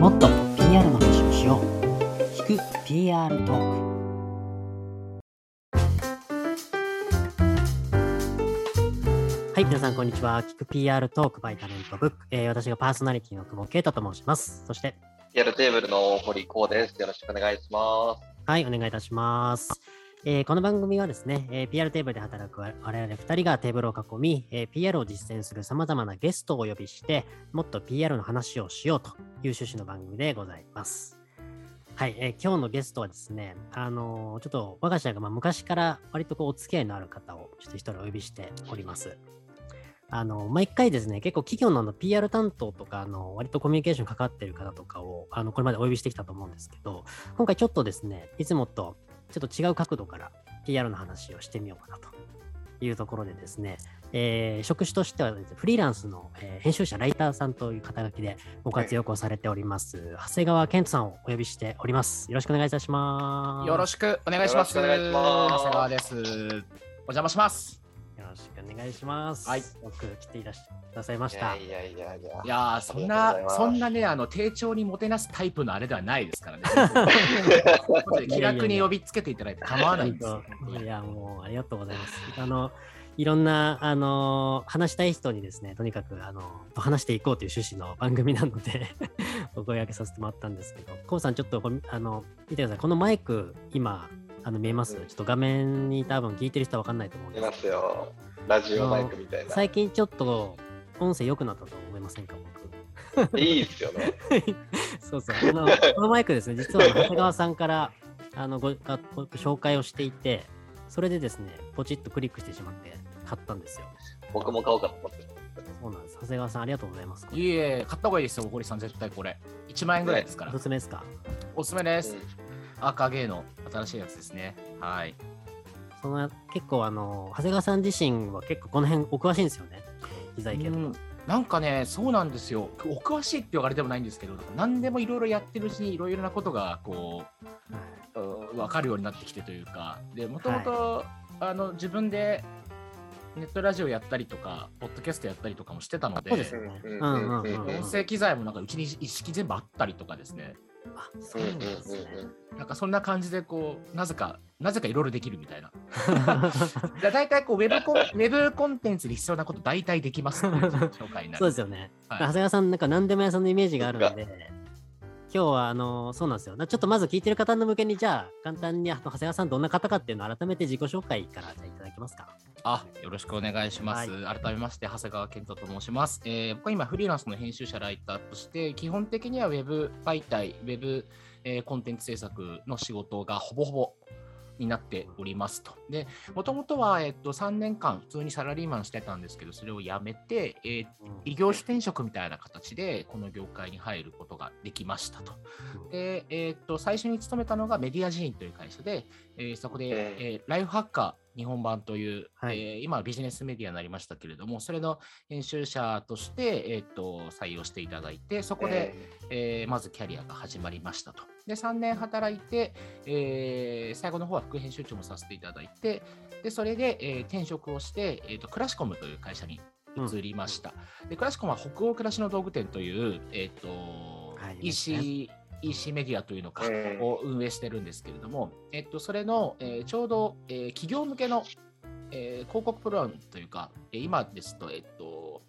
もっと PR の話をしよう。聞く PR トーク。はい皆さんこんにちは。聞く PR トークバイタレントブック、えー、私がパーソナリティの久保啓太と申します。そして PR テーブルの堀光です。よろしくお願いします。はいお願いいたしますえー、この番組はですね、えー、PR テーブルで働く我々2人がテーブルを囲み、えー、PR を実践する様々なゲストをお呼びして、もっと PR の話をしようという趣旨の番組でございます。はい、えー、今日のゲストはですね、あのー、ちょっと我が社がまあ昔から割とこうお付き合いのある方をちょっと一人お呼びしております。あの、毎回ですね、結構企業のの PR 担当とか、あの、割とコミュニケーションかかってる方とかを、あの、これまでお呼びしてきたと思うんですけど、今回ちょっとですね、いつもとちょっと違う角度から PR の話をしてみようかなというところでですね、えー、職種としては、ね、フリーランスの、えー、編集者、ライターさんという肩書きでご活躍をされております、はい、長谷川健人さんをお呼びしております。よろしくお願いいたします。よろしくお願いします。長谷川です。お邪魔します。よろしくお願いします。はい。よく来ていらっしゃくださいました。いやいやいやいや。そんな、そんなね、あの、丁重にもてなすタイプのあれではないですからね。気楽に呼びつけていただいて構わないんですよ。いや、もう、ありがとうございます。あの、いろんな、あの話したい人にですね、とにかく、あの話していこうという趣旨の番組なので お声掛けさせてもらったんですけど、コウさん、ちょっとあの見てください。このマイク、今、あの見えます、うん、ちょっと画面に多分聞いてる人は分かんないと思うんです見ますよ。ラジオマイクみたいな。最近ちょっと音声良くなったと思いませんか、僕。いいっすよね。そうそう。このこのマイクですね、実は長谷川さんからあのごあご紹介をしていて、それでですね、ポチッとクリックしてしまって買ったんですよ。僕も買おうかと思ってそうなんです。長谷川さん、ありがとうございます。いえ、買った方がいいですよ、堀さん、絶対これ。1万円ぐらいですから。おすすめですか？おすすめです。うん、赤ゲーの新しいやつですね。はい。その結構あの長谷川さん自身は結構この辺お詳しいんですよね機材系とか。なんかね、そうなんですよ。お詳しいって言われてもないんですけど、何でもいろいろやってるうちにいろいろなことがこう、はい、分かるようになってきてというか、でもともと自分でネットラジオやったりとか、ポッドキャストやったりとかもしてたので。音声機材もなんかうちに一式全部あったりとかですね。あ、そうなんですね。なんかそんな感じでこう、なぜかなぜかいろいろできるみたいな。大体こうウェブコンウェブコンテンツに必要なこと大体できます 紹介になる。そうですよね。はい、長谷川さんなんか何でも屋さんのイメージがあるので、今日はあのそうなんですよ。ちょっとまず聞いてる方の向けにじゃあ簡単に長谷川さんどんな方かっていうのを改めて自己紹介からじゃいただけますか。あ、よろしくお願いします。はい、改めまして長谷川健人と申します。えー、僕は今フリーランスの編集者ライターとして基本的にはウェブ媒体、ウェブ、えー、コンテンツ制作の仕事がほぼほぼになっておりますと。で、もともとは、えっと、3年間普通にサラリーマンしてたんですけど、それを辞めて、えー、異業種転職みたいな形で、この業界に入ることができましたと。で、えー、っと、最初に勤めたのがメディア人という会社で、えー、そこで、えー、ライフハッカー、日本版という、はい、えー、今はビジネスメディアになりましたけれども、それの編集者として、えー、っと採用していただいて、そこで、えー、えー、まずキャリアが始まりましたと。で、3年働いて、えー、最後の方は副編集長もさせていただいて、でそれで、えー、転職をして、えーと、クラシコムという会社に移りました。うん、でクラシコムは北欧暮らしの道具店という、えーと、はい、EC, EC メディアというのかを運営してるんですけれども、えっと、それの、えー、ちょうど、えー、企業向けの、えー、広告プログラムというか、えー、今ですと、えっと、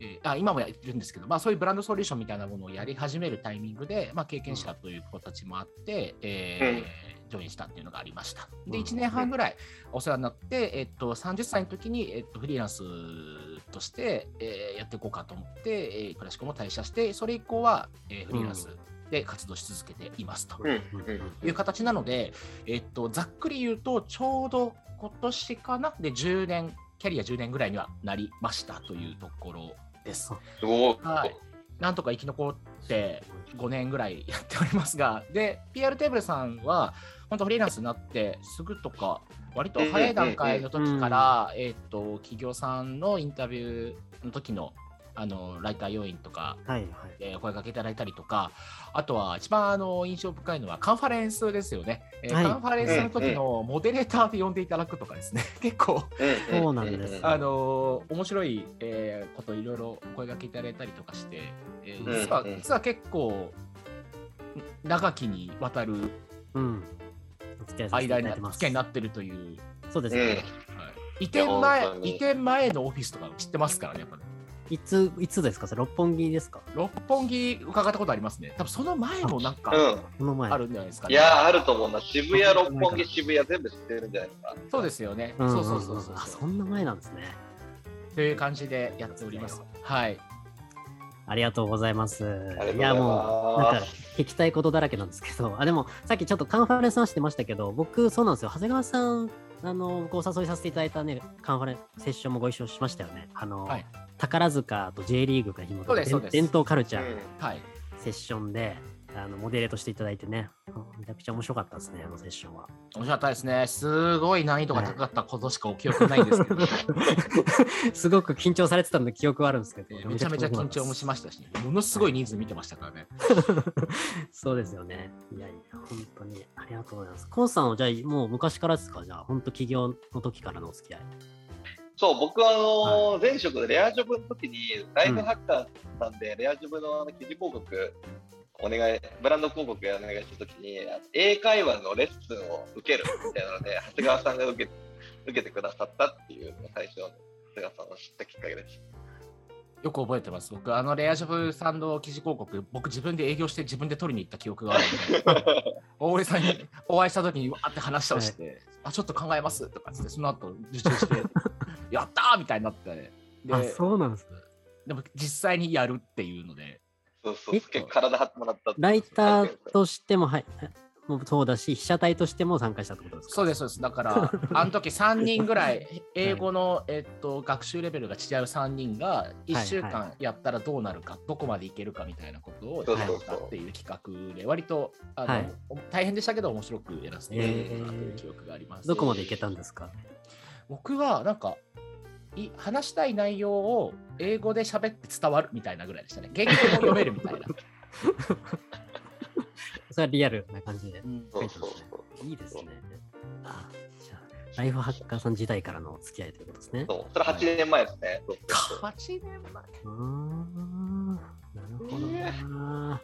えー、あ今もやってるんですけど、まあ、そういうブランドソリューションみたいなものをやり始めるタイミングで、まあ、経験者という子たちもあって、えー、ジョインしたっていうのがありました。で、1年半ぐらいお世話になって、えっと、30歳の時に、えっと、フリーランスとして、えー、やっていこうかと思って、えー、クラシコも退社して、それ以降は、えー、フリーランス、で活動し続けていますと。いう形なので、えっと、ざっくり言うと、ちょうど今年かな？で10年、キャリア10年ぐらいにはなりましたというところです。はい、なんとか生き残って5年ぐらいやっておりますが、で、PR テーブルさんは、本当フリーランスになってすぐとか、割と早い段階の時から、えっと、企業さんのインタビューの時のあのライター要員とか、はいはいえー、声かけいただいたりとか、あとは一番あの印象深いのはカンファレンスですよね。えー、はい、カンファレンスの時のモデレーターで呼んでいただくとかですね、結構、そうなんです。あの面白い、えー、こといろいろ声かけいただいたりとかして、えー、実は実は結構長きにわたる間になだいてます。付き合いになってるという、そうですね。うん。はい、移転前移転前のオフィスとか知ってますからね、やっぱね。いつ、いつですか？六本木ですか？六本木伺ったことありますね。多分その前もなんかうこの前。あるんじゃないですかん。ね。いやー、あると思うな。渋谷、六本木、渋谷全部知ってるんじゃないですか。そうですよね。うんんんんそうそうそうそうあ、そんな前なんですね。という感じでやっております。はい。ありがとうございます。ありがとうございますいや、もう、なんか、聞きたいことだらけなんですけど、あ、でも、さっきちょっとカンファレンス話してましたけど、僕、そうなんですよ。長谷川さん、あの、ご誘いさせていただいたね、カンファレンスセッションもご一緒しましたよね。あの、はい宝塚と J リーグが紐そうですそうです伝統カルチャー。セッションで、あのモデレートしていただいてね、めちゃくちゃ面白かったですね、あのセッションは。面白かったですね。すごい難易度が高かったことしかお記憶ないんですけど、すごく緊張されてたんで記憶はあるんですけど、えーめちゃめちゃ緊張もしましたし、ものすごい人数見てましたからね。そうですよね。いやいや、本当にありがとうございます。コンさんはじゃあもう昔からですか？じゃあ、本当起業の時からのお付き合い。そう、僕はあのー前職でレアジョブの時に、ライフハッカーさんで、レアジョブのあの記事広告、お願い、ブランド広告お願いした時に、英会話のレッスンを受けるみたいなので、長谷川さんが受け受けてくださったっていうのが最初の長谷川さんを知ったきっかけです。よく覚えてます。僕、あのレアジョブサンド記事広告、僕自分で営業して自分で取りに行った記憶があるので、大森さんにお会いした時にわーって話をして、あ、ちょっと考えますとかつって、その後受注して、やったーみたいになって、あ、でそうなんですね。でも実際にやるっていうので、そうそう、え結構体張ってもらったライターとしても、はい、もうそうだし、被写体としても参加したってことですか？そうです、そうです。だから、あの時3人ぐら い、英語の、えっと、学習レベルが違う3人が、1週は間やったらどうなるか、どこまでいけるかみたいなことをやったっていう企画で、割とあの、はい。大変でしたけど、面白くやらせていただいたなという記憶があります。どこまでいけたんですか？僕は、なんか、い話したい内容を英語で喋って伝わるみたいなぐらいでしたね。原稿も読めるみたいな。それはリアルな感じでいてますね。そう。いいですね。あじゃあ、ライフハッカーさん時代からのお付き合いということですね。そうそれ8年前ですね。そうそうそう8年前。うーんなるほどな。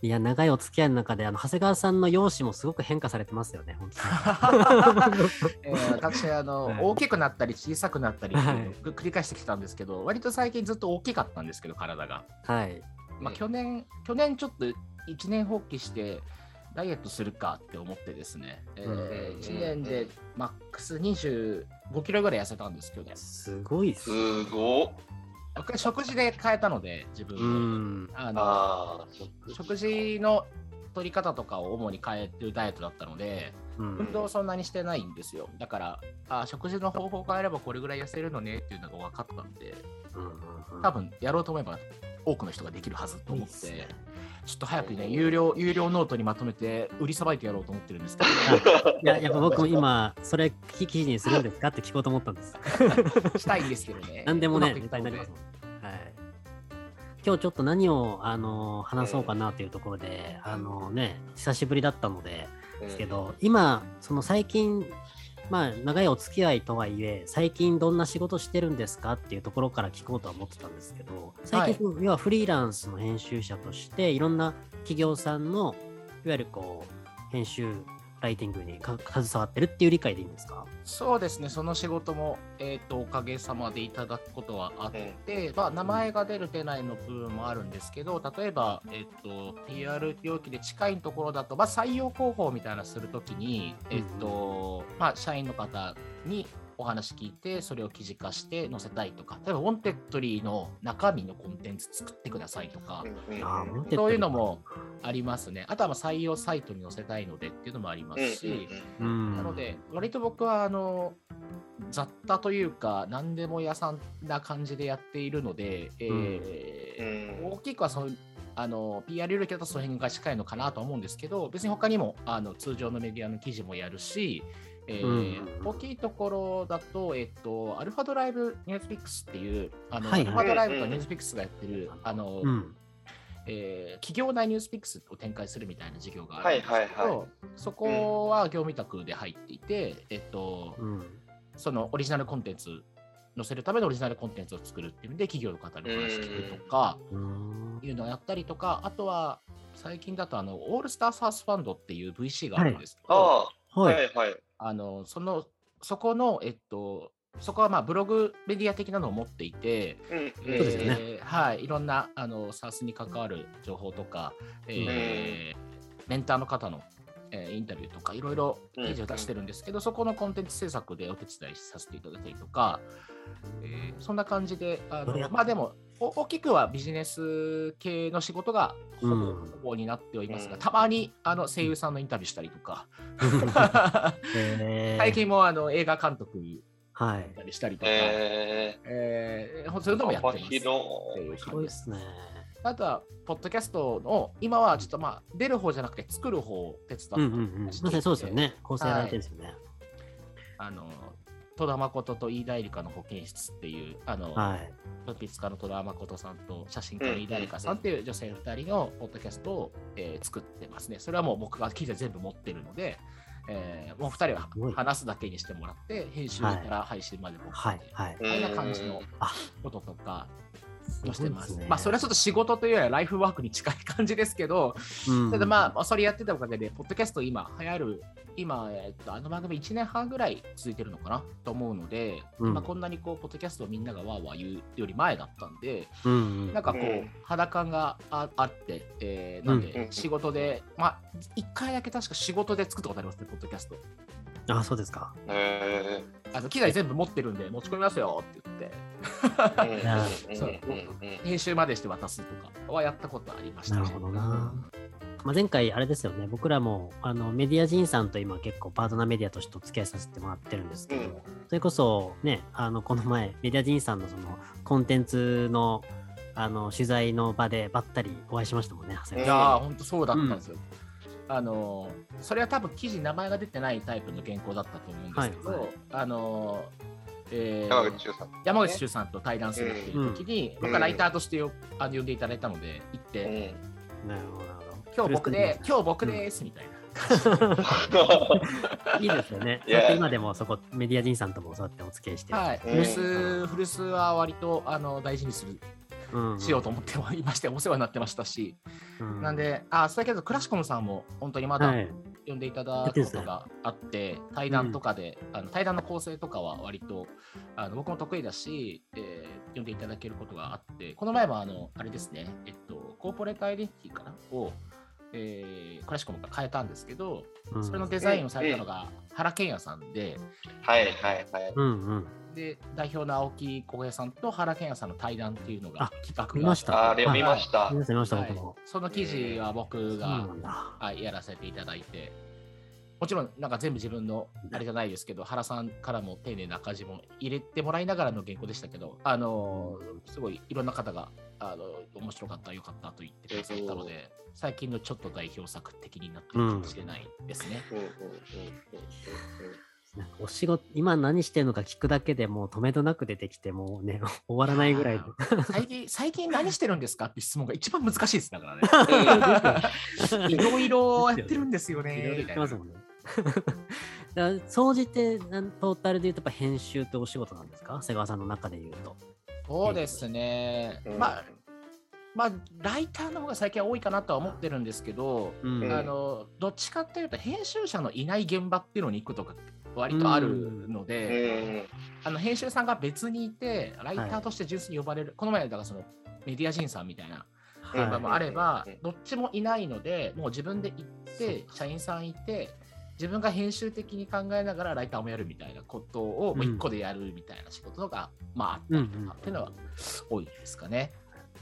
いや、長いお付き合いの中で、あの長谷川さんの容姿もすごく変化されてますよね、本当に。えー 私あの、はい大きくなったり小さくなったり繰り返してきたんですけど、割と最近ずっと大きかったんですけど、体が。はい。まあ、うん去年、去年ちょっと一年放棄して、ダイエットするかって思ってですね、えうんー、1年でマックス25キロぐらい痩せたんですけど、すごいっす。すごっ。僕は食事で変えたので、自う分。あの食事の取り方とかを主に変えてるダイエットだったので、うん。運動そんなにしてないんですよ。だから、あ食事の方法を変えればこれぐらい痩せるのねっていうのが分かったんで、うんうんうん。多分やろうと思えば多くの人ができるはずと思って、いいちょっと早くね、有料有料ノートにまとめて売りさばいてやろうと思ってるんですけ いや、やっぱ僕も今、それ記事にするんですかって聞こうと思ったんです。ど、したいんですけどね。何でもね、うまくいネったのでタになりますもん。はい。今日ちょっと何を、あの話そうかなというところで、あのね、久しぶりだったので、ですけど、今、その最近、まあ、長いお付き合いとはいえ、最近どんな仕事してるんですかっていうところから聞こうとは思ってたんですけど、最近、要はフリーランスの編集者として、いろんな企業さんの、いわゆるこう、編集、ライティングにか携わってるっていう理解でいいんですか？そうですね、その仕事も、えー、とおかげさまでいただくことはあって、まあ、名前が出る、出ないの部分もあるんですけど、例えば、えー、と PR 領域で近いところだと、まあ、採用広報みたいなのするときに、えーとまあ、社員の方にお話聞いて、それを記事化して載せたいとか、例えば、 Wantedly の中身のコンテンツ作ってくださいとか、そういうのもありますね。あとはまあ採用サイトに載せたいのでっていうのもありますし、うんなので、割と僕はあの雑多というか、何でも屋さんな感じでやっているので、え大きくはそのあの PR 領域だとその辺が近いのかなとは思うんですけど、別に他にもあの通常のメディアの記事もやるし、えーうん。大きいところだと、えっと、アルファドライブニュースピックスっていう、あのはいはい。アルファドライブとニュースピックスがやってる、あの、うん。えー企業内ニュースピックスを展開するみたいな事業があるんですけど、はいはいはい。そこは業務委託で入っていて、えっと、うん。そのオリジナルコンテンツ載せるためのオリジナルコンテンツを作るっていう意味で企業の方にお話聞くとかうん。いうのをやったりとか、あとは最近だとあのオールスターサースファンドっていう VC があるんですけど、ああ、は。はいいはい。あのそのそこの、えっと、そこはまあブログメディア的なのを持っていて、うんえそうですよね。ーはい、いろんなあの SARS に関わる情報とか、えーメンターの方の、えーインタビューとかいろいろ記事を出してるんですけど、そこのコンテンツ制作でお手伝いさせていただいたりとか、えーそんな感じで、あのまあでもお大きくはビジネス系の仕事がほぼ,、うんほぼになっておりますが、うんたまにあの声優さんのインタビューしたりとか、えー最近もあの映画監督はいたりしたりとか、ええー、そういうのもやってます。幅広っていうす感じです。ごいですね。あとは、ポッドキャストの、今はちょっとまあ、出る方じゃなくて、作る方を手伝ってうんうんうん。まさにそうですよね。構成やられてるんですよね。あの、戸田誠と飯田絵梨香の保健室っていう、あの、はい。文筆家の戸田誠さんと写真家の飯田絵梨香さんっていう女性2人のポッドキャストを、えー作ってますね。それはもう僕が記事全部持ってるので、えーもう2人は話すだけにしてもらって、編集から配信まで僕はい。はい。こんな感じのあこととかをしてます。すね。まあ、それはちょっと仕事というよりはライフワークに近い感じですけど、うん。ただまあ、それやってたおかげで、ポッドキャスト今流行る、今、えっと、あの番組1年半ぐらい続いてるのかなと思うので、うん。まあ、こんなにこう、ポッドキャストをみんながわーわー言うより前だったんで、うんうん。なんかこう、うん肌感がああって、えーなんで仕事で、まあ、1回だけ確か仕事で作ったことありますね、ポッドキャスト。あ、そうですか。ー、えあの機材全部持ってるんで持ち込みますよって言って、編集までして渡すとかはやったことありました。ね。なるほどな。まあ、前回、あれですよね、僕らもあのメディア人さんと今結構パートナーメディアとしてお付き合いさせてもらってるんですけど、うん。それこそね、あのこの前、メディア人さんのそのコンテンツのあの取材の場でばったりお会いしましたもんね、長谷い川さん。やー、本当そうだったんですよ。あのーそれは多分記事名前が出てないタイプの原稿だったと思うんですけど、はいはい。あのーえー山口周さん。山口周さんと対談するっていう時に、ん。僕はライターとしてよあの呼んでいただいたので行って、うん。なるほど、なるほど。今日僕で、今日僕ですみたいな。いいですよね。いや。そうやって今でもそこ、メディア人さんともそうやってお付き合いして。はい、うん。古巣、古巣は割とあの大事にする。うんうんしようと思ってはいまして、お世話になってましたし、うんなんで、あ、それけど、クラシコムさんも本当にまだはい。呼んでいただくことがあって、対談とかで、あの対談の構成とかは割とあの僕も得意だし、えー呼んでいただけることがあって、この前もあのあれですね、えっと、コーポレートアイデンティティかな？を、えークラシコムが変えたんですけど、うんそれのデザインをされたのが原健也さんで、はいはいはい。うんうん。で代表の青木小平さんと原健也さんの対談っていうのがあ企画が。見ました。あれ読みました。見ました、見ました、はい。その記事は僕が。はい、やらせていただいて、もちろんなんか全部自分のあれじゃないですけど、原さんからも丁寧な赤字も入れてもらいながらの原稿でしたけど、あのーすごいいろんな方があの面白かった、よかったと言ってくださったので、最近のちょっと代表作的になってるかもしれないですね。うんなんかお仕事、今何してるのか聞くだけでもう止めどなく出てきて、もうね、終わらないぐらいで。最近 最近何してるんですかって質問が一番難しいですだからね。いろいろやってるんですよいろいろね。言ってますもんね。総じてなんトータルで言うとやっぱ編集ってお仕事なんですか？瀬川さんの中で言うと。そうですね。うんまあ、まあ、ライターの方が最近は多いかなとは思ってるんですけど、うんうんあのどっちかっていうと編集者のいない現場っていうのに行くとか割とあるのうで、ん。あの編集さんが別にいてライターとして純粋に呼ばれる、この前だからそのメディア人さんみたいなうん現場もあれば、うん。どっちもいないのでもう自分で行って社員さんいて自分が編集的に考えながらライターもやるみたいなことをもう一個でやるみたいな仕事が、まああったりとかっていうのは多いですかね。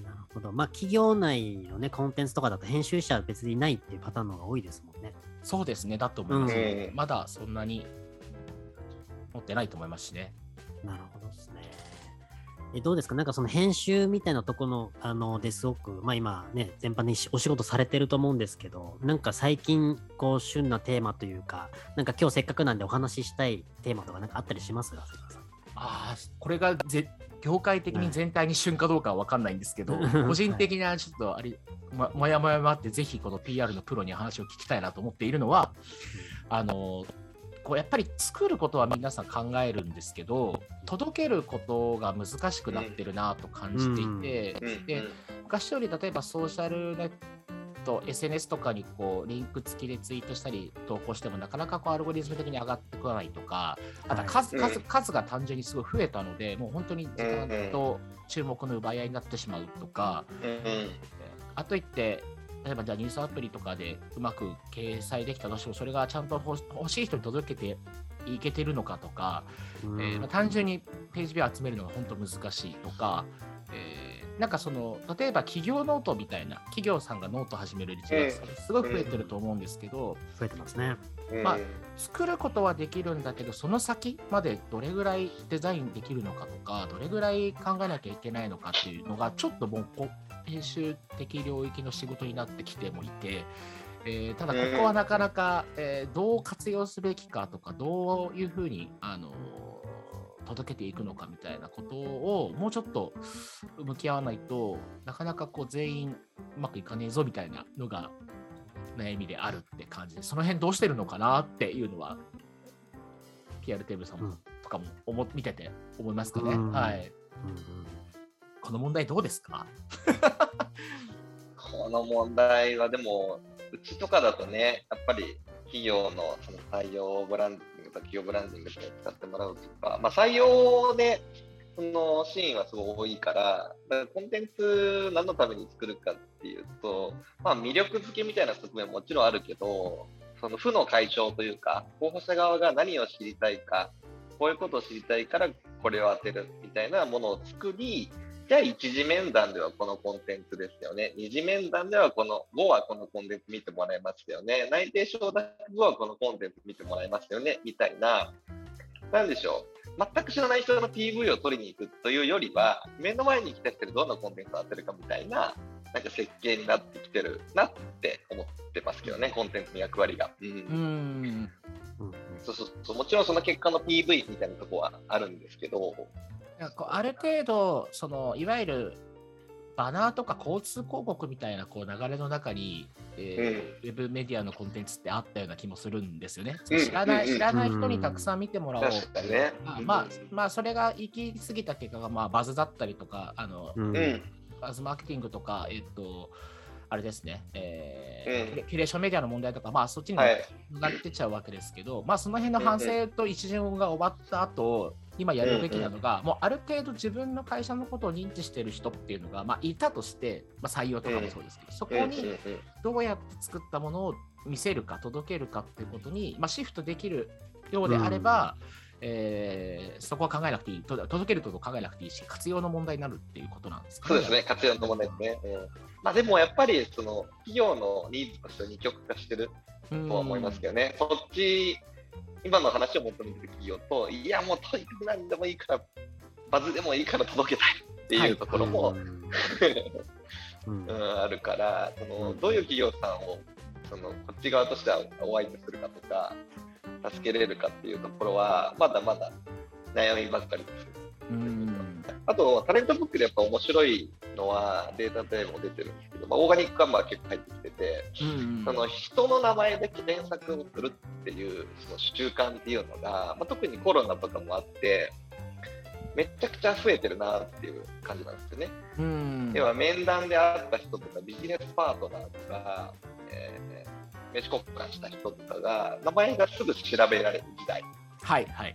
なるほど。まあ企業内のね、コンテンツとかだと編集者は別にいないっていうパターンの方が多いですもんね。そうですね、だと思います、うん。まだそんなに持ってないと思いますしね。なるほどですね。えどうですか？なんかその編集みたいなとこの、あの、ですごく、まあ今ね、全般にお仕事されてると思うんですけど、なんか最近、こう、旬なテーマというか、なんか今日せっかくなんでお話ししたいテーマとかなんかあったりします？かああ、これがぜ業界的に全体に旬かどうかは分かんないんですけど、はい。個人的なちょっとあれ、ま、もやもやもあって、ぜひこの PR のプロに話を聞きたいなと思っているのは、あのこうやっぱり作ることは皆さん考えるんですけど、届けることが難しくなってるなと感じていて、うんで昔より例えばソーシャルネッと SNS とかにこうリンク付きでツイートしたり投稿してもなかなかこうアルゴリズム的に上がってこないとか、あとは数,、はい。数数が単純にすごい増えたので、もう本当に時間と注目の奪い合いになってしまうとか、うんうん。あといって、例えばじゃあニュースアプリとかでうまく掲載できたとしても、それがちゃんと欲欲しい人に届けていけてるのかとか、うんえーまあ、単純にページビューを集めるのが本当難しいとか、えーなんかその例えば企業ノートみたいな企業さんがノート始める率がすごい増えてると思うんですけど、増えてますね。うんまあ作ることはできるんだけどその先までどれぐらいデザインできるのかとかどれぐらい考えなきゃいけないのかっていうのがちょっともうこ編集的領域の仕事になってきてもいて、えーただここはなかなか、えーどう活用すべきかとかどういうふうにあの届けていくのかみたいなことをもうちょっと向き合わないとなかなかこう全員うまくいかねえぞみたいなのが悩みであるって感じで、その辺どうしてるのかなっていうのは、PR テーブルさんうんとかも思見てて思いますかね。うんはい。うんうんこの問題どうですか？この問題はでも、うちとかだとね、やっぱり企業のその採用ブランディングとか企業ブランディングとか使ってもらうとか、まあ、採用でそのシーンはすごい多いから、からコンテンツ何のために作るかっていうと、まあ、魅力付けみたいな側面ももちろんあるけど、その負の解消というか、候補者側が何を知りたいか、こういうことを知りたいからこれを当てるみたいなものを作り、じゃあ一次面談ではこのコンテンツですよね。二次面談ではこの5はこのコンテンツ見てもらえますよね。内定承諾後はこのコンテンツ見てもらえますよね。みたいな、なんでしょう。全く知らない人の PV を取りに行くというよりは、目の前に来た人にどんなコンテンツを当てるかみたいな、なんか設計になってきてるなって思ってますけどね、コンテンツの役割が。うんうーん。うんそうそうそうもちろんその結果の PV みたいなところはあるんですけど、なんかこうある程度、そのいわゆるバナーとか交通広告みたいなこう流れの中に、えーウェブメディアのコンテンツってあったような気もするんですよね。うん知らないうん知らない人にたくさん見てもらおう確かにね。まあ、まあ、まあ、それが行き過ぎた結果が、まあ、バズだったりとか、あの、うんうん、バズマーケティングとか、えっと、あれですね、えーうんキュレーションメディアの問題とか、まあ、そっちにはい。向かってっちゃうわけですけど、まあ、その辺の反省と一巡が終わった後、今やるべきなのが、もうある程度自分の会社のことを認知してる人っていうのが、まあ、いたとして、まあ、採用とかもそうですけど、そこうんうんにどうやって作ったものを見せるか、届けるかっていうことに、まあ、シフトできるようであれば、えーそこは考えなくていい、と届けることを考えなくていいし、活用の問題になるっていうことなんですかそうですね、活用の問題ですね。うん。まあ、でもやっぱりその企業のニーズとしては二極化してるうんとは思いますけどね、そっち、今の話を求めてる企業と、いや、もうとにかく何でもいいから、バズでもいいから届けたいっていうところも、うん。うんあるからその、うん。どういう企業さんをそのこっち側としてはお相手するかとか、助けれるかっていうところは、まだまだ悩みばっかりです。うんあと、タレントブックでやっぱ面白いのは、データでも出てるんですけど、まあ、オーガニックカンバー結構入ってきてて、うんその人の名前で検索をするっていうその習慣っていうのが、まあ、特にコロナとかもあって、めっちゃくちゃ増えてるなっていう感じなんですよね。うん要は面談で会った人とか、ビジネスパートナーとか、えー名刺交換した人とかが、名前がすぐ調べられる時代。はいはい。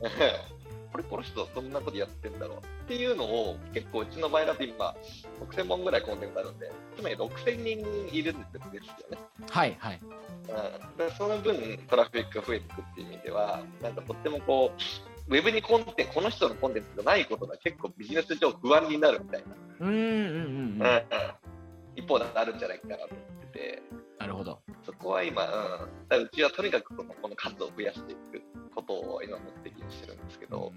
これ、この人、どんなことやってんだろうっていうのを、結構、うちの場合だと今、6000本ぐらいコンテンツあるんで、つまり6000人いるんですよね。はいはい。うん、でその分、トラフィックが増えていくっていう意味では、なんかとってもこう、ウェブにコンテンツ、この人のコンテンツがないことが結構ビジネス上不安になるみたいな、うんうん。うん一方であるんじゃないかなと思ってて、なるほど。そこは今、うん、うちはとにかくこのこの数を増やしていくことを今目的にしてるんですけど、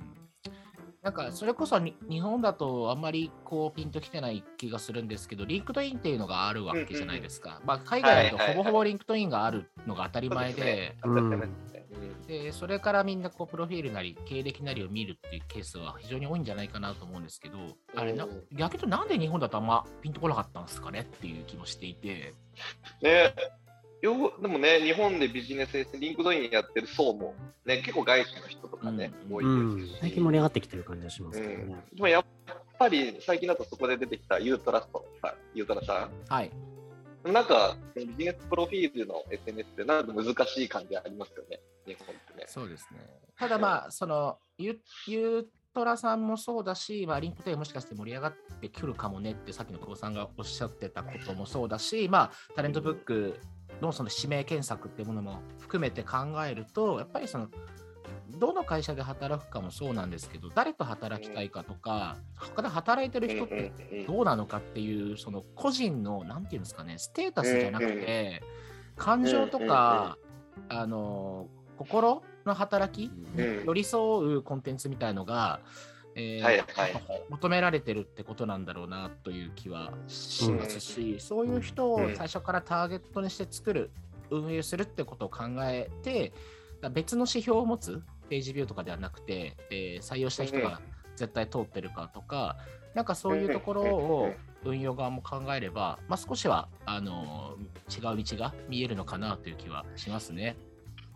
なんかそれこそに日本だとあんまりこうピンときてない気がするんですけど、リンクトインっていうのがあるわけじゃないですか。まあ、海外だとほぼほぼリンクトインがあるのが当たり前で、でそれからみんなこうプロフィールなり経歴なりを見るっていうケースは非常に多いんじゃないかなと思うんですけど、あれなうん逆に言うとなんで日本だとあんまピンとこなかったんですかねっていう気もしていて。ねよでもね、日本でビジネスでリンクトインやってる層も、ね、結構外資の人とかね、うん多うんいですし、最近盛り上がってきてる感じがしますけどね。うん、でもやっぱり最近だとそこで出てきた YOUTRUST さん、ユートラさん、はい。なんか、ビジネスプロフィールの SNS ってなんか難しい感じありますよね、日本ってね。そうですね。ただまあ、その、ユ、ユートラさんもそうだし、まあ、リンクトインもしかして盛り上がってくるかもねって、さっきの久保さんがおっしゃってたこともそうだし、まあ、タレントブックのその指名検索っていうものも含めて考えると、やっぱりその、どの会社で働くかもそうなんですけど、誰と働きたいかとか、他で働いてる人ってどうなのかっていう、その個人の、なんていうんですかね、ステータスじゃなくて、感情とか、あの、心の働きに寄り添うコンテンツみたいのが、えーはいはい。求められてるってことなんだろうなという気はしますし、そういう人を最初からターゲットにして作る、運営するってことを考えて、別の指標を持つページビューとかではなくて、えー採用した人が絶対通ってるかとか、なんかそういうところを運用側も考えれば、まあ、少しはあの違う道が見えるのかなという気はしますね。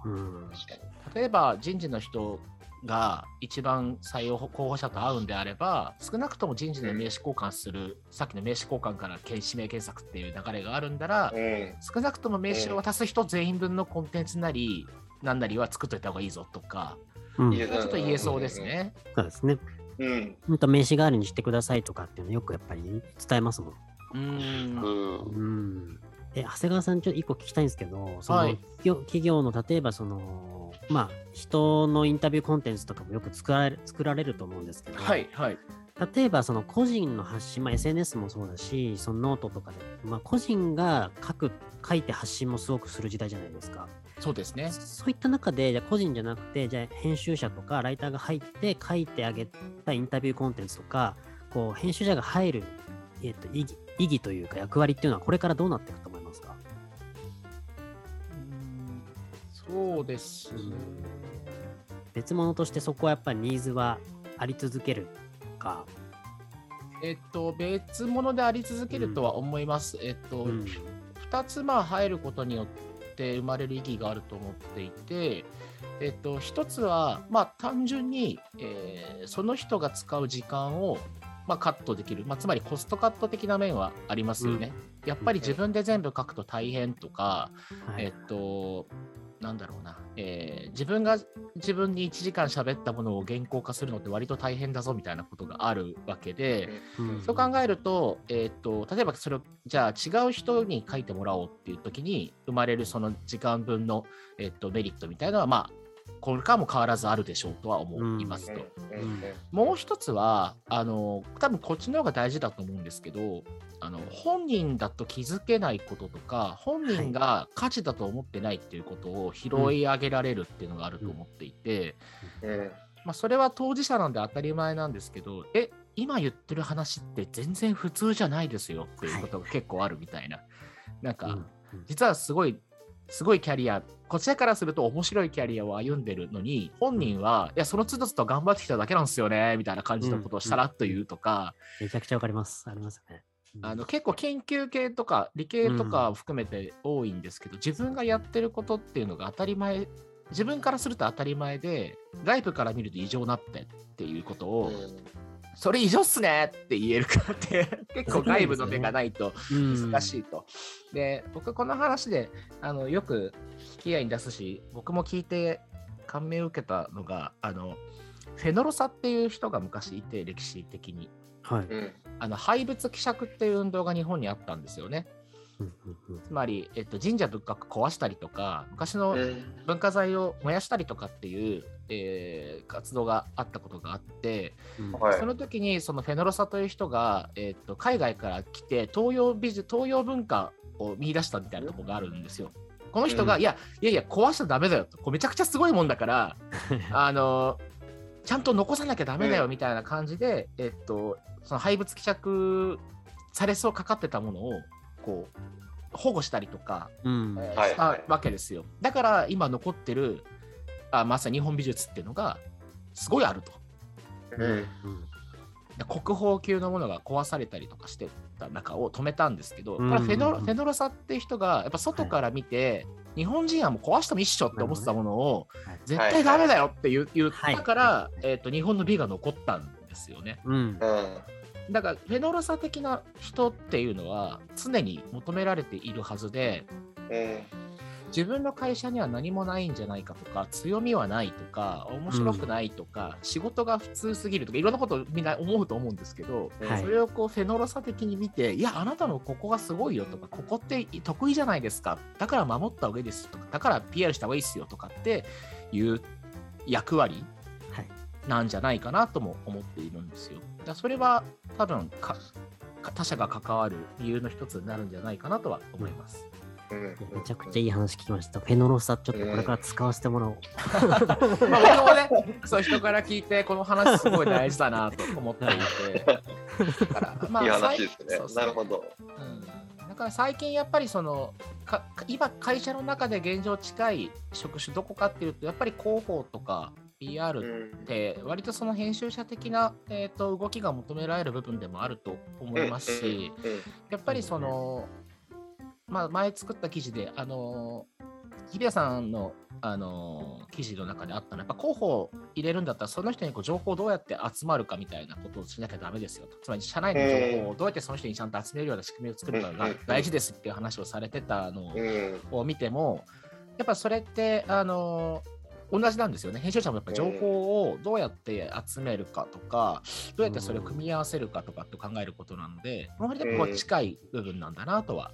うん。例えば人事の人が一番採用候補者と会うんであれば少なくとも人事の名刺交換する、さっきの名刺交換から指名検索っていう流れがあるんだら、うん。少なくとも名刺を渡す人全員分のコンテンツなり何なりは作っといた方がいいぞとか、うんちょっと言えそうですね。そうですね。うん。ほんと名刺代わりにしてくださいとかっていうのよくやっぱり伝えますもん。うーんうん。うん。え、長谷川さん、ちょっと一個聞きたいんですけど、その、はい企業企業の例えばその、まあ、人のインタビューコンテンツとかもよく作られ作られると思うんですけど、はいはい。例えばその個人の発信、まあ、SNS もそうだし、そのノートとかで、まあ、個人が書く、書いて発信もすごくする時代じゃないですか。そうですね。そういった中で、じゃあ個人じゃなくて、じゃあ編集者とかライターが入って書いてあげたインタビューコンテンツとか、こう編集者が入る、えっと意義意義というか役割っていうのはこれからどうなっていくと思いますか？そうですね。別物としてそこはやっぱりニーズはあり続けるか？えっと、別物であり続けるとは思います。えっと、うん2つまあ入ることによって生まれる意義があると思っていて、えっと、1つは、まあ、単純に、えーその人が使う時間を、まあ、カットできる、まあ、つまりコストカット的な面はありますよね。やっぱり自分で全部書くと大変とか、はい。えっと、なんだろうな、えー自分が自分に1時間喋ったものを原稿化するのって割と大変だぞみたいなことがあるわけで、うん。そう考えると、えー、と例えばそれをじゃあ違う人に書いてもらおうっていう時に生まれるその時間分の、えー、とメリットみたいなのはまあこれからも変わらずあるでしょうとは思いますと。うん。もう一つはあの多分こっちの方が大事だと思うんですけどあの本人だと気づけないこととか本人が価値だと思ってないっていうことを拾い上げられるっていうのがあると思っていて、うん。まあ、それは当事者なんで当たり前なんですけど、え、今言ってる話って全然普通じゃないですよっていうことが結構あるみたいな。なんか、うん実はすごい、すごいキャリア、こちらからすると面白いキャリアを歩んでるのに、本人は、いや、その都度都度頑張ってきただけなんですよね、みたいな感じのことをさらっと言うとか、めちゃくちゃわかります。ありますよね。うん。あの結構研究系とか理系とかを含めて多いんですけど、自分がやってることっていうのが当たり前自分からすると当たり前で外部から見ると異常なってっていうことを、それ異常っすねって言えるかって 結構外部の目がないと難しいと。で僕この話であのよく引き合いに出すし僕も聞いて感銘を受けたのがあのフェノロサっていう人が昔いて歴史的にはい。うん。あの廃仏希釈っていう運動が日本にあったんですよね。うんうんうん。つまり、えっと、神社仏閣壊したりとか昔のうん。文化財を燃やしたりとかっていう、えー活動があったことがあって、うんはい。その時にそのフェノロサという人が、えっと海外から来て東洋美術東洋文化を見出したみたいなところがあるんですよ。この人が、うん。いやいやいや壊しちゃダメだよと。これめちゃくちゃすごいもんだから あのちゃんと残さなきゃダメだよみたいな感じで、えっとその廃仏希釈されそうかかってたものをこう保護したりとか、うんえーはいしたわけですよ。だから今残ってるあまさに日本美術っていうのがすごいあると。うん。国宝級のものが壊されたりとかしてた中を止めたんですけど、うんこれはフェノロフェノロサっていう人がやっぱ外から見て、日本人はもう壊しても一緒って思ってたものをはい絶対ダメだよって言う言っはいたから、えー、と日本の美が残ったんですよね。うんうん。だからフェノロサ的な人っていうのは常に求められているはずでうん自分の会社には何もないんじゃないかとか強みはないとか面白くないとか、仕事が普通すぎるとかいろんなことをみんな思うと思うんですけど、はいそれをこうフェノロサ的に見ていやあなたのここがすごいよとかここって得意じゃないですかだから守った方がいいですとかだから PR した方がいいですよとかっていう役割はい。なんじゃないかなとも思っているんですよ。だからそれは多分かか他者が関わる理由の一つになるんじゃないかなとは思います。うんめちゃくちゃいい話聞きました。フェノロサ、ちょっとこれから使わせてもらおう。まあ、僕もね、そういう人から聞いて、この話すごい大事だなと思っていて。だから、まいい話ですねそうそうなるほどうん、だから最近やっぱりそのか今会社の中で現状近い職種どこかっていうとやっぱり広報とか PR って割とその編集者的な、えー、と動きが求められる部分でもあると思いますし、やっぱりその、まあ、前作った記事で、あの日比谷さんの、あの記事の中であったのは、やっぱ候補を入れるんだったら、その人にこう情報をどうやって集まるかみたいなことをしなきゃだめですよと。つまり、社内の情報をどうやってその人にちゃんと集めるような仕組みを作るかがうん大事ですっていう話をされてたのうんを見ても、やっぱそれって、あの同じなんですよね。編集者もやっぱり情報をどうやって集めるかとか、どうやってそれを組み合わせるかとかって考えることなので、割とこう近い部分なんだなとは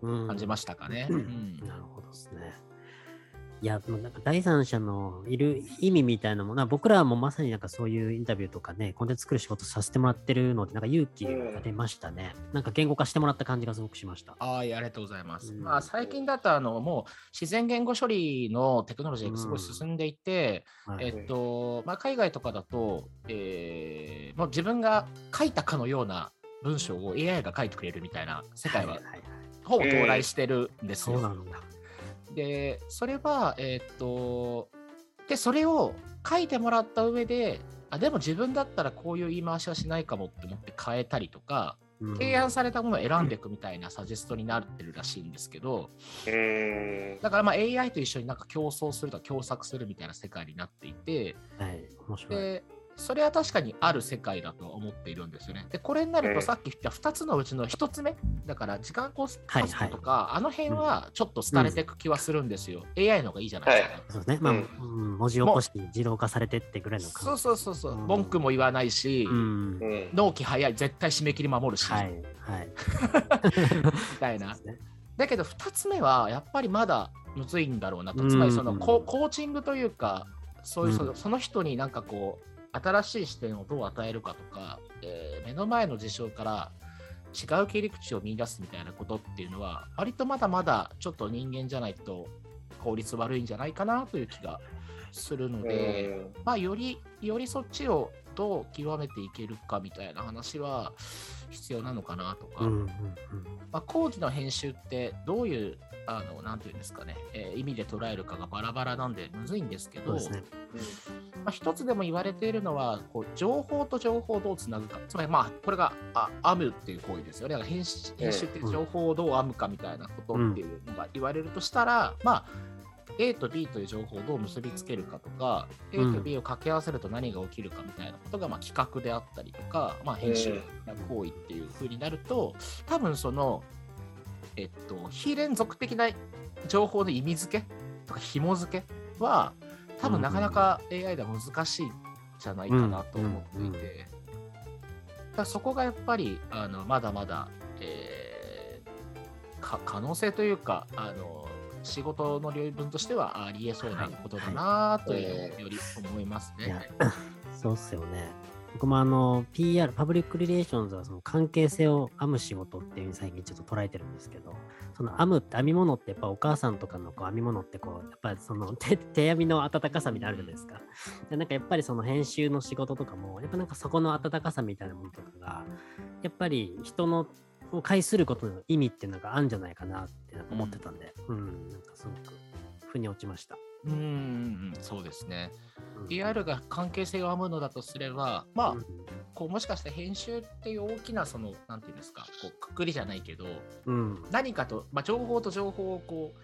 うん感じましたかね。ううんんなるほどですね。いや、もうなんか第三者のいる意味みたいなものは、僕らもまさになんかそういうインタビューとかね、コンテンツ作る仕事させてもらってるので、なんか勇気が出ましたね。なんか言語化してもらった感じがすごくしました。はい、ありがとうございます。うんまあ、最近だとあのもう自然言語処理のテクノロジーがすごい進んでいて、はいえっとまあ、海外とかだと、えーもう自分が書いたかのような文章を AI が書いてくれるみたいな世界はいはいはいほぼ到来してるんですよ。そうなんだ。で、それは、えーっと、で、それを書いてもらった上で、あ、でも自分だったらこういう言い回しはしないかもって思って変えたりとか、うん提案されたものを選んでいくみたいなサジェストになってるらしいんですけど、うんだからまあ AI と一緒になんか競争するとか共作するみたいな世界になっていて、はい、面白い。で、それは確かにある世界だと思っているんですよね。で、これになるうんとさっき言った2つのうちの1つ目、だから時間コスはいコストとか、あの辺はちょっと廃れていく気はするんですよ。AI の方がいいじゃないですか。そうですね。まあ、うん。うん文字起こし自動化されてってぐらいの感そうそうそうそう、うん。文句も言わないし、うん。うん納期早い、絶対締め切り守るし、はい、はい。みたいな。ね。だけど2つ目はやっぱりまだむずいんだろうなと、うん。つまりそのココーチングというか、そういうその,、うん。その人になんかこう、新しい視点をどう与えるかとか、えー目の前の事象から違う切り口を見出すみたいなことっていうのは、割とまだまだちょっと人間じゃないと効率悪いんじゃないかなという気がするので、まあ、より、よりそっちをどう極めていけるかみたいな話は必要なのかなとか、うんうんうん。まあ、講義の編集ってどういう、あの、なんていうんですかね、えー意味で捉えるかがバラバラなんでむずいんですけど、そうですね。まあ、一つでも言われているのは、こう情報と情報をどうつなぐか。つまり、まあ、これがあ編むっていう行為ですよね。だから編集編集って情報をどう編むかみたいなことっていうのが言われるとしたら、まあ、A と B という情報をどう結びつけるかとか、A と B を掛け合わせると何が起きるかみたいなことが、まあ、企画であったりとか、まあ、編集の行為っていう風になると、多分その、えっと、非連続的な情報の意味付けとか紐付けは、多分なかなか AI では難しいんじゃないかなと思っていて、だそこがやっぱりあのまだまだ、えーか可能性というかあの仕事の領域分としてはありえそうなことだなというより思いますね。そうっすよね。僕もあの、PR、パブリックリレーションズはその関係性を編む仕事っていうふうに最近ちょっと捉えてるんですけど、その編むって編み物ってやっぱお母さんとかのこう編み物ってこう、やっぱりその 手手編みの温かさみたいなのあるじゃないですか。でなんかやっぱりその編集の仕事とかも、やっぱなんかそこの温かさみたいなものとかが、やっぱり人のを介することの意味っていうのがあるんじゃないかなってなんか思ってたんで、うん、なんかすごく腑に落ちました。うんそうですね。うん。PR が関係性を編むのだとすれば、まあ、うん。こうもしかして編集っていう大きなその、なんていうんですか、こうくくりじゃないけど、うん、何かと、まあ、情報と情報をこう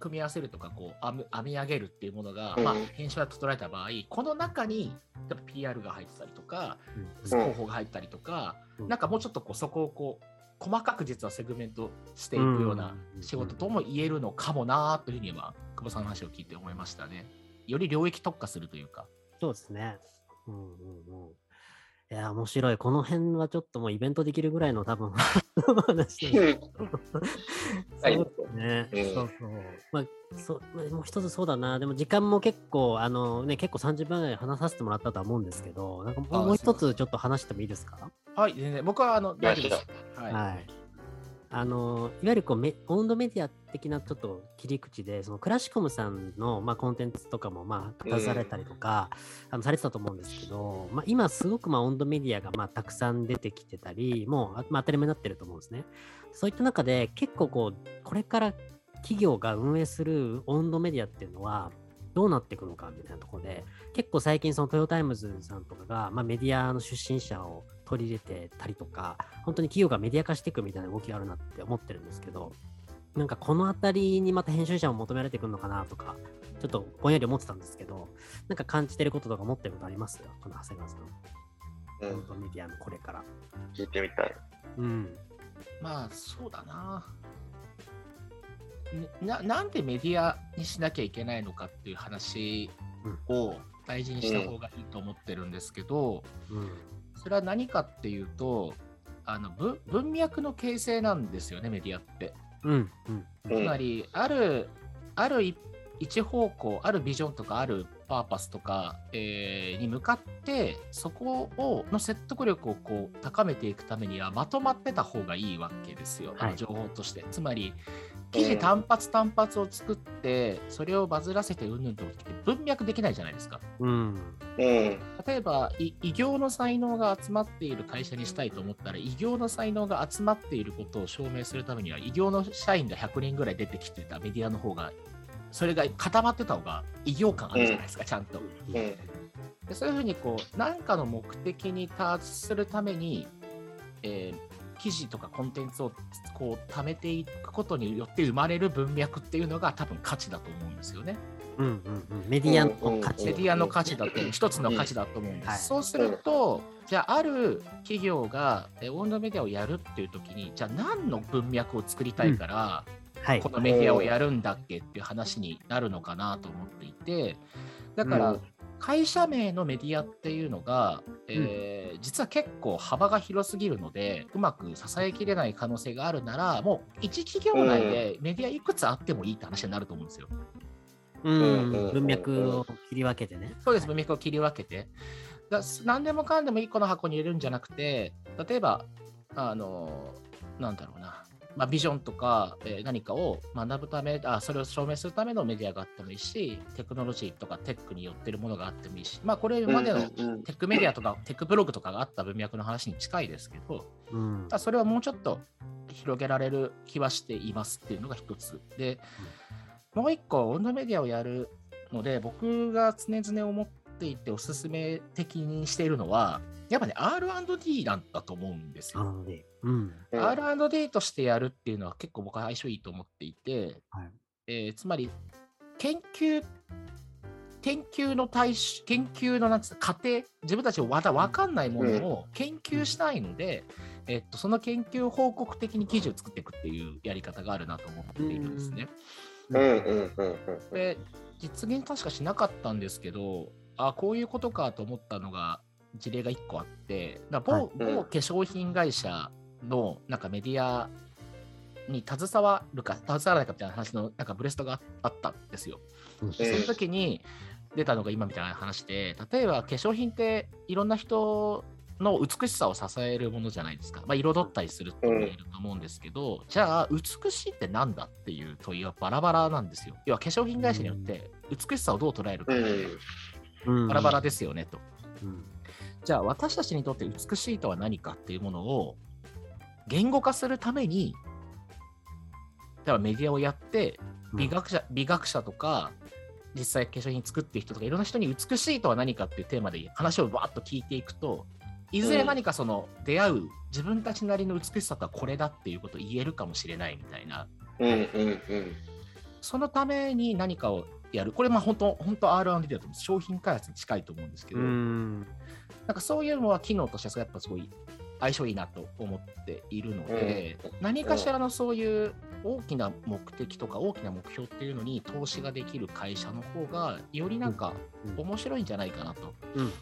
組み合わせるとかこう編み上げるっていうものが、うん。まあ、編集が整えた場合この中にやっぱ PR が入ってたりとかうん。広報が入ったりとか、うん。なんかもうちょっとこうそこをこう細かく実はセグメントしていくようなうん仕事とも言えるのかもなというふうには久保さんの話を聞いて思いましたね。より領域特化するというか。そうですね。うんうんうん。いや、面白い。この辺はちょっともうイベントできるぐらいの多分 話です。はいそうですね。うんそうそう。まあ、そうまあもう一つそうだな。でも時間も結構、あのね、結構30分ぐらい話させてもらったとは思うんですけど、なんかあもう一つちょっと話してもいいですか？はい、全然僕はあの大丈夫です。はい。はい。あの、いわゆるこうメ、温度メディア的なちょっと切り口で、そのクラシコムさんの、まあ、コンテンツとかも、まあ、出されたりとか、あのされてたと思うんですけど、まあ、今すごく、まあ、オウンドメディアが、まあ、たくさん出てきてたり、もう、あまあ、当たり前になってると思うんですね。そういった中で、結構こう、これから企業が運営するオウンドメディアっていうのは、どうなっていくのかみたいなところで、結構最近そのトヨタイムズさんとかが、まあ、メディアの出身者を取り入れてたりとか、本当に企業がメディア化していくみたいな動きがあるなって思ってるんですけど、なんかこのあたりにまた編集者も求められてくるのかなとか、ちょっとぼんやり思ってたんですけど、なんか感じてることとか思ってることあります？この長谷川さん。うん本当メディアのこれから。聞いてみたい。うん。まあそうだな。ななんでメディアにしなきゃいけないのかっていう話を大事にした方がいいと思ってるんですけど、うん。それは何かっていうとあの文文脈の形成なんですよねメディアって。うん。つまりあるある一一方向あるビジョンとかあるパーパスとか、えーに向かってそこをの説得力をこう高めていくためにはまとまってた方がいいわけですよ、あはいの情報として。つまり記事単発単発を作ってそれをバズらせてうんぬんとって文脈できないじゃないですか。うん。うん。例えばい異業の才能が集まっている会社にしたいと思ったら異業の才能が集まっていることを証明するためには異業の社員が100人ぐらい出てきてたメディアの方がそれが固まってた方が異業感あるじゃないですか、ちゃんと。うん。でそういうふうにこう何かの目的に達するために、えー記事とかコンテンツをこう貯めていくことによって生まれる文脈っていうのが多分価値だと思うんですよね。うん。うん。うん。メディアの価値。メディアの価値だと、一つの価値だと思うんです。はいそうすると、じゃあ、ある企業がえオンラインメディアをやるっていうときに、じゃあ、何の文脈を作りたいから、はいこ。のメディアをやるんだっけっていう話になるのかなと思っていて、だから、うん会社名のメディアっていうのが、えー実は結構幅が広すぎるので、うまく支えきれない可能性があるなら、もう一企業内でメディアいくつあってもいいって話になると思うんですよ。うん。文脈を切り分けてね。そうです、文脈を切り分けて。だ何でもかんでも1個の箱に入れるんじゃなくて、例えば、あの、なんだろうな、まあ、ビジョンとか、えー何かを学ぶためあ、それを証明するためのメディアがあってもいいし、テクノロジーとかテックに寄ってるものがあってもいいし、まあ、これまでのうんテックメディアとかテックブログとかがあった文脈の話に近いですけど、うん。それはもうちょっと広げられる気はしていますっていうのが一つ。で、もう一個、オウンドメディアをやるので、僕が常々思っていておすすめ的にしているのは、やっぱね、R&D なんだと思うんですよ。なので。うん。うん。R&D としてやるっていうのは結構僕は相性いいと思っていて、はい。えーつまり、研究、研究の対象、研究のなんつうの過程、自分たちがまだ分かんないものを研究したいので、えっと、その研究報告的に記事を作っていくっていうやり方があるなと思っているんですね。うん。うんうんうんこれ、実現確かしなかったんですけど、あこういうことかと思ったのが、事例が1個あって、だ某はい。某化粧品会社のなんかメディアに携わるか、携わらないかみたいな話のなんかブレストがあったんですよ。うんその時に出たのが今みたいな話で、例えば化粧品っていろんな人の美しさを支えるものじゃないですか。まあ、彩ったりするっていうのがいると思うんですけど、じゃあ、美しいってなんだっていう問いはバラバラなんですよ。要は化粧品会社によって美しさをどう捉えるかってうんバラバラですよねと。うんじゃあ、私たちにとって美しいとは何かっていうものを言語化するために、例えばメディアをやって、美学者、美学者とか、実際化粧品作ってる人とか、いろんな人に美しいとは何かっていうテーマで話をバーッと聞いていくと、いずれ何かその出会う自分たちなりの美しさとはこれだっていうことを言えるかもしれないみたいな。うんうんうんそのために何かをやる。これ、まあ本当、本当 R&D だと思う商品開発に近いと思うんですけど、うん。なんかそういうのは機能としてはやっぱすごい相性いいなと思っているので、何かしらのそういう大きな目的とか大きな目標っていうのに投資ができる会社の方がよりなんかうん面白いんじゃないかなと。うん。うん。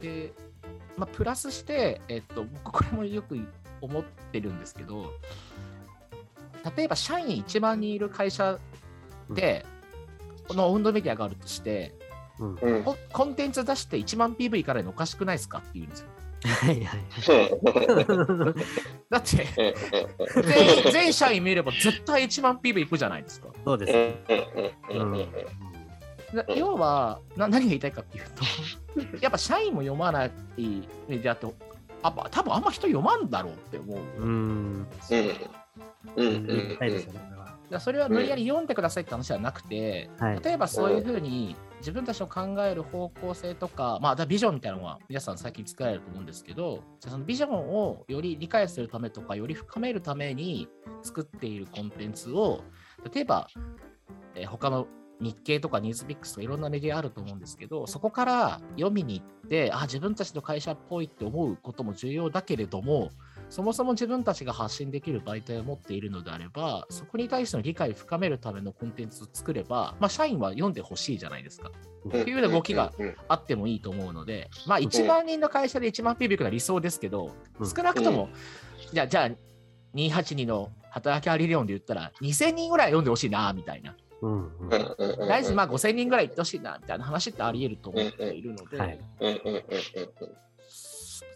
で、まあ、プラスして、えっと、僕これもよく思ってるんですけど、例えば社員1万人いる会社で、この温度メディアがあるとして、うん。うん。ココンテンツ出して1万 PV いかないのおかしくないですかって言うんですよ。はいはい。だって、全社員見れば絶対1万 PV いくじゃないですか。そうですね。うん。な要はな、何が言いたいかっていうと、やっぱ社員も読まないメディアって、あ多分あんま人読まんだろうって思う。うん。うん。言いたいですよね、これは。だからそれは無理やり読ん。でくださいって話はなくて、はい。例えばそういうふうに自分たちの考える方向性とか、まあ、ビジョンみたいなのは皆さん。最近作られると思うんですけど、じゃあそのビジョンをより理解するためとか、より深めるために作っているコンテンツを、例えば、えー他の日経とかニュースピックスとかいろんなメディアあると思うんですけど、そこから読みに行って、あ、自分たちの会社っぽいって思うことも重要だけれども、そもそも自分たちが発信できる媒体を持っているのであれば、そこに対しての理解を深めるためのコンテンツを作れば、まあ、社員は読んでほしいじゃないですか。っていうような動きがあってもいいと思うので、まあ、1万人の会社で1万 PV いくのは理想ですけど、うん。少なくとも、じゃあ、じゃあ、282の働きあり理論で言ったら、2000人ぐらい読んでほしいな、みたいな。うん。うん。大事、まあ、5000人ぐらい行ってほしいな、みたいな話ってあり得ると思っているので、はい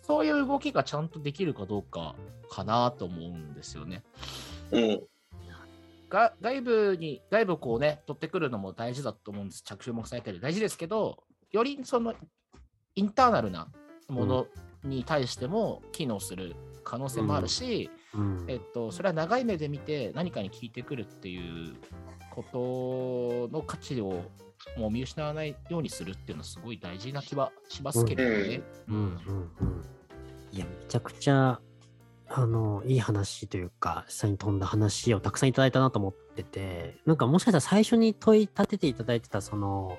そういう動きがちゃんとできるかどうかかなと思うんですよね。が外部に、外部をこうね、取ってくるのも大事だと思うんです。着手目されてる大事ですけど、よりそのインターナルなものに対しても機能する可能性もあるし、うん。えっと、それは長い目で見て何かに聞いてくるっていうことの価値をもう見失わないようにするっていうのはすごい大事な気はしますけれどね。うんうんうん。いや、めちゃくちゃ、あの、いい話というか、下に飛んだ話をたくさんいただいたなと思ってて、なんかもしかしたら最初に問い立てていただいてた、その、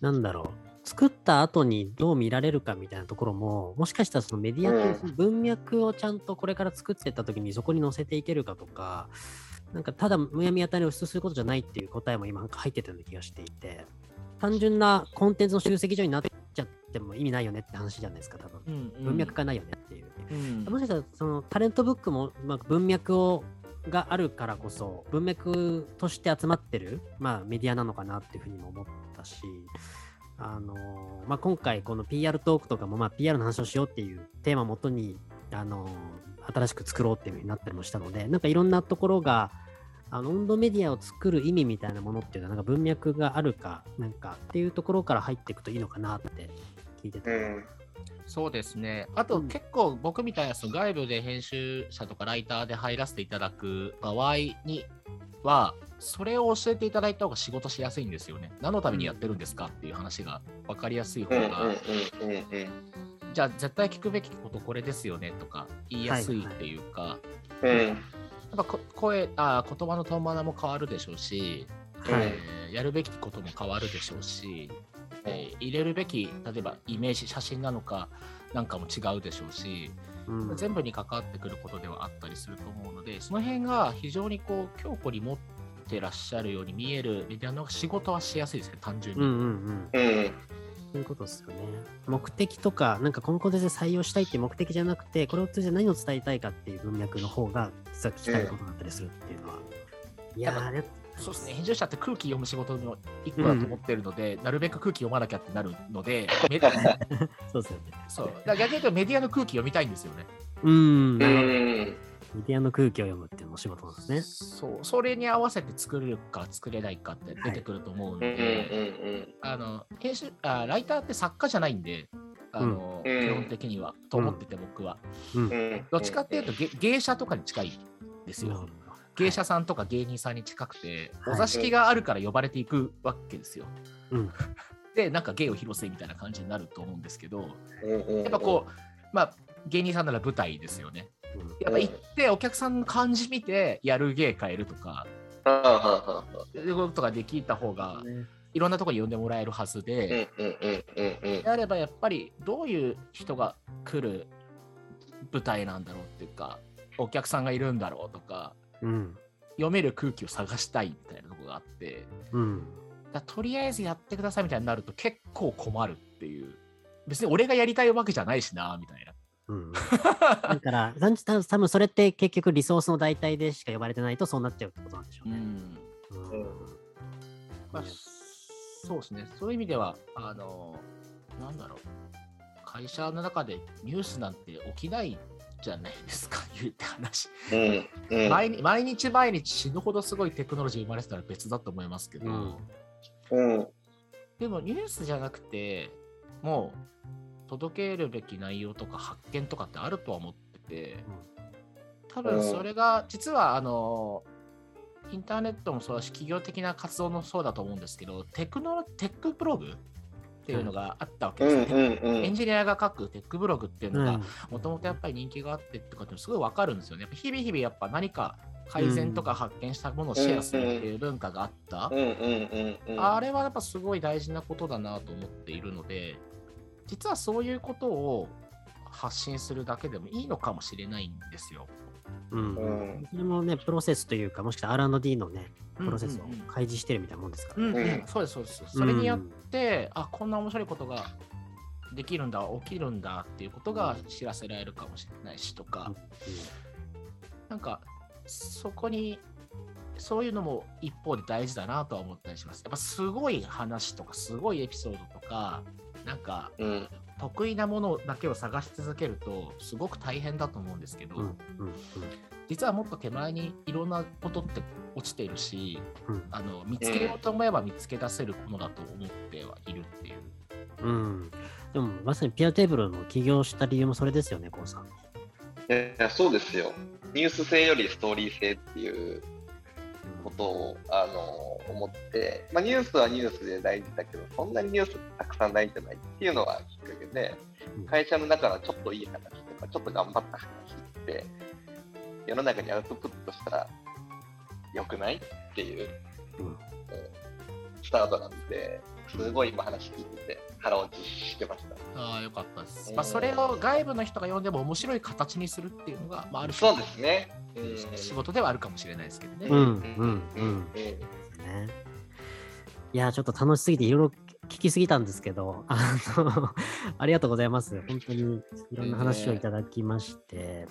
なんだろう、作った後にどう見られるかみたいなところも、もしかしたらそのメディアという文脈をちゃんとこれから作っていった時にそこに載せていけるかとか、なんかただむやみやたりを出することじゃないっていう答えも今なんか入ってたような気がしていて、単純なコンテンツの集積所になっちゃっても意味ないよねって話じゃないですか、多分。うんうん文脈がないよねっていう。うんもしかしたらそのタレントブックも、まあ、文脈をがあるからこそ文脈として集まってる、まあ、メディアなのかなっていうふうにも思ったし、あのーまあ、今回この PR トークとかも、まあ、PR の話をしようっていうテーマをもとに、あのー新しく作ろうっていうふうになったりもしたのでなんかいろんなところがあの温度メディアを作る意味みたいなものっていうのはなんか文脈があるかなんかっていうところから入っていくといいのかなって聞いてた。そうですね。あとうん結構僕みたいなその外部で編集者とかライターで入らせていただく場合には、それを教えていただいた方が仕事しやすいんですよね。何のためにやってるんですかっていう話が分かりやすい方が、じゃあ絶対聞くべきことこれですよねとか言いやすいっていうか、やっぱこ声あ言葉のトーンマナーも変わるでしょうし、はい。えーやるべきことも変わるでしょうし、えー入れるべき例えばイメージ写真なのかなんかも違うでしょうし、うん。全部に関わってくることではあったりすると思うのでその辺が非常にこう強固に持ってらっしゃるように見えるメディアの仕事はしやすいですね単純に。うんうん。うんそういうことですよね。目的とか、なんかこのコンテンツで採用したいっていう目的じゃなくて、これを通じて何を伝えたいかっていう文脈の方が、実は聞きたいことだったりするっていうのは。いやー、ね、そうですね編集者って空気読む仕事の一個だと思ってるので、なるべく空気読まなきゃってなるので、メそうですよね。そうだ逆に言うとメディアの空気読みたいんですよね。うーん、メディアの空気を読むっていうのも仕事なんですね。そうそれに合わせて作れるか作れないかって出てくると思うので、あの編集あライターって作家じゃないんで、あのうん基本的には、と思ってて僕は。うん。どっちかっていうと芸芸者とかに近いですよなるほ。ど芸者さんとか芸人さんに近くて、はいお座敷があるから呼ばれていくわけですよ。うんで、なんか芸を披露せみたいな感じになると思うんですけど、やっぱこう、まあ、芸人さんなら舞台ですよね。うんやっぱ行ってお客さんの感じ見てやる芸変えるとか、うんういうことができた方がいろんなところに呼んでもらえるはずで、うんうんうんうんうんであればやっぱりどういう人が来る舞台なんだろうっていうかお客さんがいるんだろうとかうん。読める空気を探したいみたいなところがあってうん。だとりあえずやってくださいみたいになると結構困るっていう別に俺がやりたいわけじゃないしなみたいな。うん。だから、た多多分それって結局リソースの代替でしか呼ばれてないとそうなっちゃうってことなんでしょうね。うん。うん。まあ、そうですね、そういう意味では、あの、なんだろう、会社の中でニュースなんて起きないじゃないですか、言うて話。うんうん。毎日毎日毎日死ぬほどすごいテクノロジー生まれてたら別だと思いますけど、うん。うん。でもニュースじゃなくて、もう届けるべき内容とか発見とかってあるとは思ってて、多分それが、実はあの、インターネットもそうだし、企業的な活動もそうだと思うんですけど、テクノテックブログっていうのがあったわけうんですよね。エンジニアが書くテックブログっていううんのが、もともとやっぱり人気があってとかってすごいわかるんですよね。日々日々やっぱ何か改善とか発見したものをシェアするっていう文化があった。あれはやっぱすごい大事なことだなと思っているので、実はそういうことを発信するだけでもいいのかもしれないんですよ。うん。うん。それもね、プロセスというか、もしくは R&D のね、プロセスをうんうんうん。開示してるみたいなもんですから。ね。うん。うんうん。そうです、そうです。それによって、あこんな面白いことができるんだ、起きるんだっていうことが知らせられるかもしれないしとか、なんかそこにそういうのも一方で大事だなとは思ったりします。やっぱすごい話とか、すごいエピソードとか、なんかうん得意なものだけを探し続けると、すごく大変だと思うんですけど、うんうん実はもっと手前にいろんなことって落ちているし、あの見つけようと思えば見つけ出せるものだと思ってはいるっていう。うん。でも、まさにピアテーブルの起業した理由もそれですよね、こうさん。いやそうですよニュース性よりストーリー性っていうことをあの思って、まあ、ニュースはニュースで大事だけどそんなにニュースたくさんないんじゃないっていうのがきっかけでうん。会社の中のちょっといい話とかちょっと頑張った話って世の中にアウトプットしたら良くないっていう、うん。うんスタートなんですごい今話聞いてて腹落ちしてました。ああ、よかったです。うんまあ、それを外部の人が読んでも面白い形にするっていうのが、まあ、あるそうですね。うん仕事ではあるかもしれないですけどね。うんうんうんうんね。いや、ちょっと楽しすぎていろいろ聞きすぎたんですけど、あの、ありがとうございます。本当にいろんな話をいただきまして。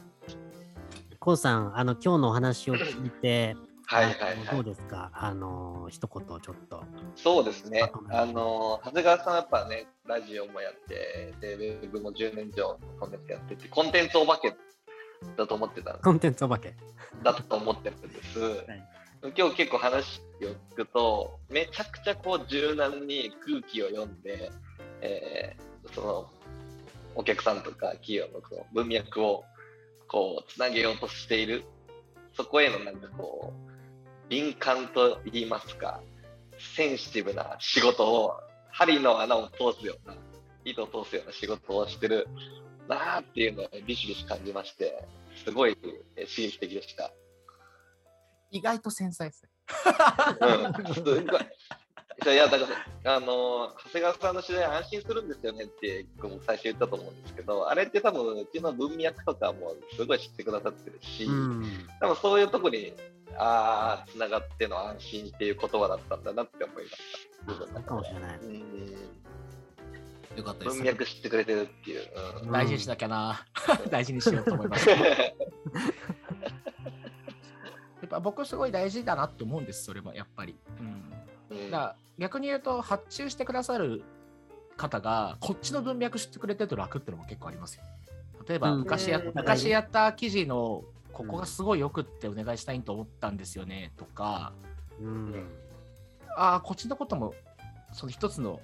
こうさん、あの、今日のお話を聞いて、はいはいはい。どうですか？あの、一言ちょっと。そうですねあの、長谷川さんはやっぱね、ラジオもやって、で、ウェブも10年以上コンテンツやってて、コンテンツお化けだと思ってたんコンテンツお化け。だと思ってるんです。今日結構話を聞くと、めちゃくちゃこう柔軟に空気を読んで、えーそのお客さんとか企業のその文脈をこうつなげようとしている、そこへのなんかこう、敏感と言いますか、センシティブな仕事を、針の穴を通すような、糸を通すような仕事をしてるなーっていうのをビシビシ感じまして、すごいえー刺激的でした。意外と繊細ですね。うん、すごい。いやだから、あの長谷川さんの取材安心するんですよねって僕も最初言ったと思うんですけど、あれって多分うちの文脈とかもすごい知ってくださってるし、うん。多分そういうとこに、ああ、つながっての安心っていう言葉だったんだなって思いました。そうかもしれない。うんよかったです。文脈知ってくれてるっていう。うん大事にしなきゃな。大事にしようと思いました。やっぱ僕すごい大事だなって思うんです、それもやっぱり。うん、うんだから逆に言うと、発注してくださる方が、こっちの文脈知ってくれてると楽っていうのも結構ありますよ。例えばうん昔や、うん昔やった記事の、ここがすごいよくってお願いしたいと思ったんですよねとか、うん。ああ、こっちのことも、その一つの、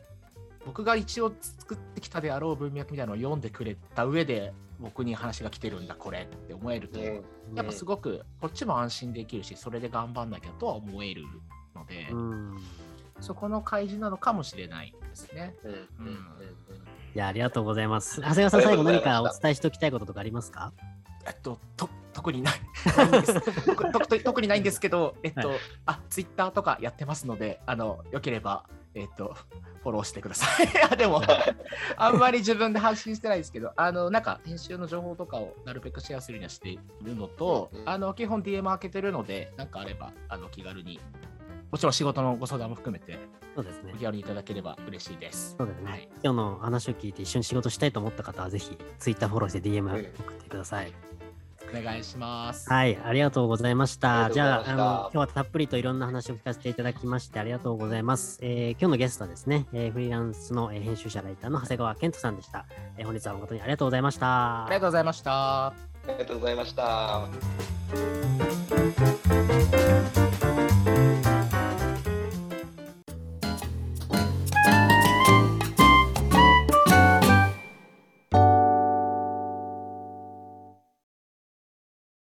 僕が一応作ってきたであろう文脈みたいなのを読んでくれた上で、僕に話が来てるんだ、これって思えると、うんやっぱすごくこっちも安心できるし、それで頑張んなきゃとは思えるので、うん。そこの開示なのかもしれないですね。うんうんうん。いや、ありがとうございます。長谷川さん、最後何かお伝えしておきたいこととかありますか？えっと、と特にない。ないんです。特特特にないんですけど、えっと、はあ、ツイッターとかやってますので、あの、よければ、えっと、フォローしてください。あでも、あんまり自分で発信してないですけど、あの、なんか、編集の情報とかをなるべくシェアするようにはしているのと、あの、基本 DM 開けてるので、なんかあれば、あの、気軽に、もちろん仕事のご相談も含めて、そうですねお。気軽にいただければ嬉しいです。そうですね、はい今日の話を聞いて一緒に仕事したいと思った方はぜひ Twitter フォローして DM 送ってください。お願いします。はい、ありがとうございました。じゃああの、今日はたっぷりといろんな話を聞かせていただきましてありがとうございます。えー今日のゲストはですね、えーフリーランスのえー編集者ライターの長谷川健人さんでした。えー本日は誠にありがとうございました。ありがとうございました。ありがとうございました。